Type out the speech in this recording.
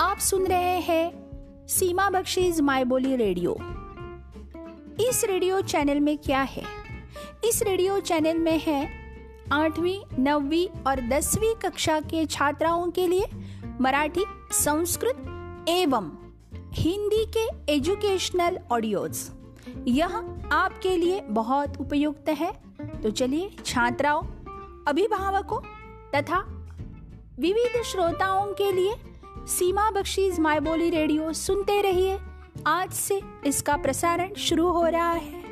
आप सुन रहे हैं सीमा बख्शीज माई बोली रेडियो। इस रेडियो चैनल में क्या है? इस रेडियो चैनल में है आठवीं, नौवीं और दसवीं कक्षा के छात्राओं के लिए मराठी, संस्कृत एवं हिंदी के एजुकेशनल ऑडियोज। यह आपके लिए बहुत उपयुक्त है। तो चलिए छात्राओं, अभिभावकों तथा विविध श्रोताओं के लिए सीमा बख्शीज माय बोली रेडियो, सुनते रहिए। आज से इसका प्रसारण शुरू हो रहा है।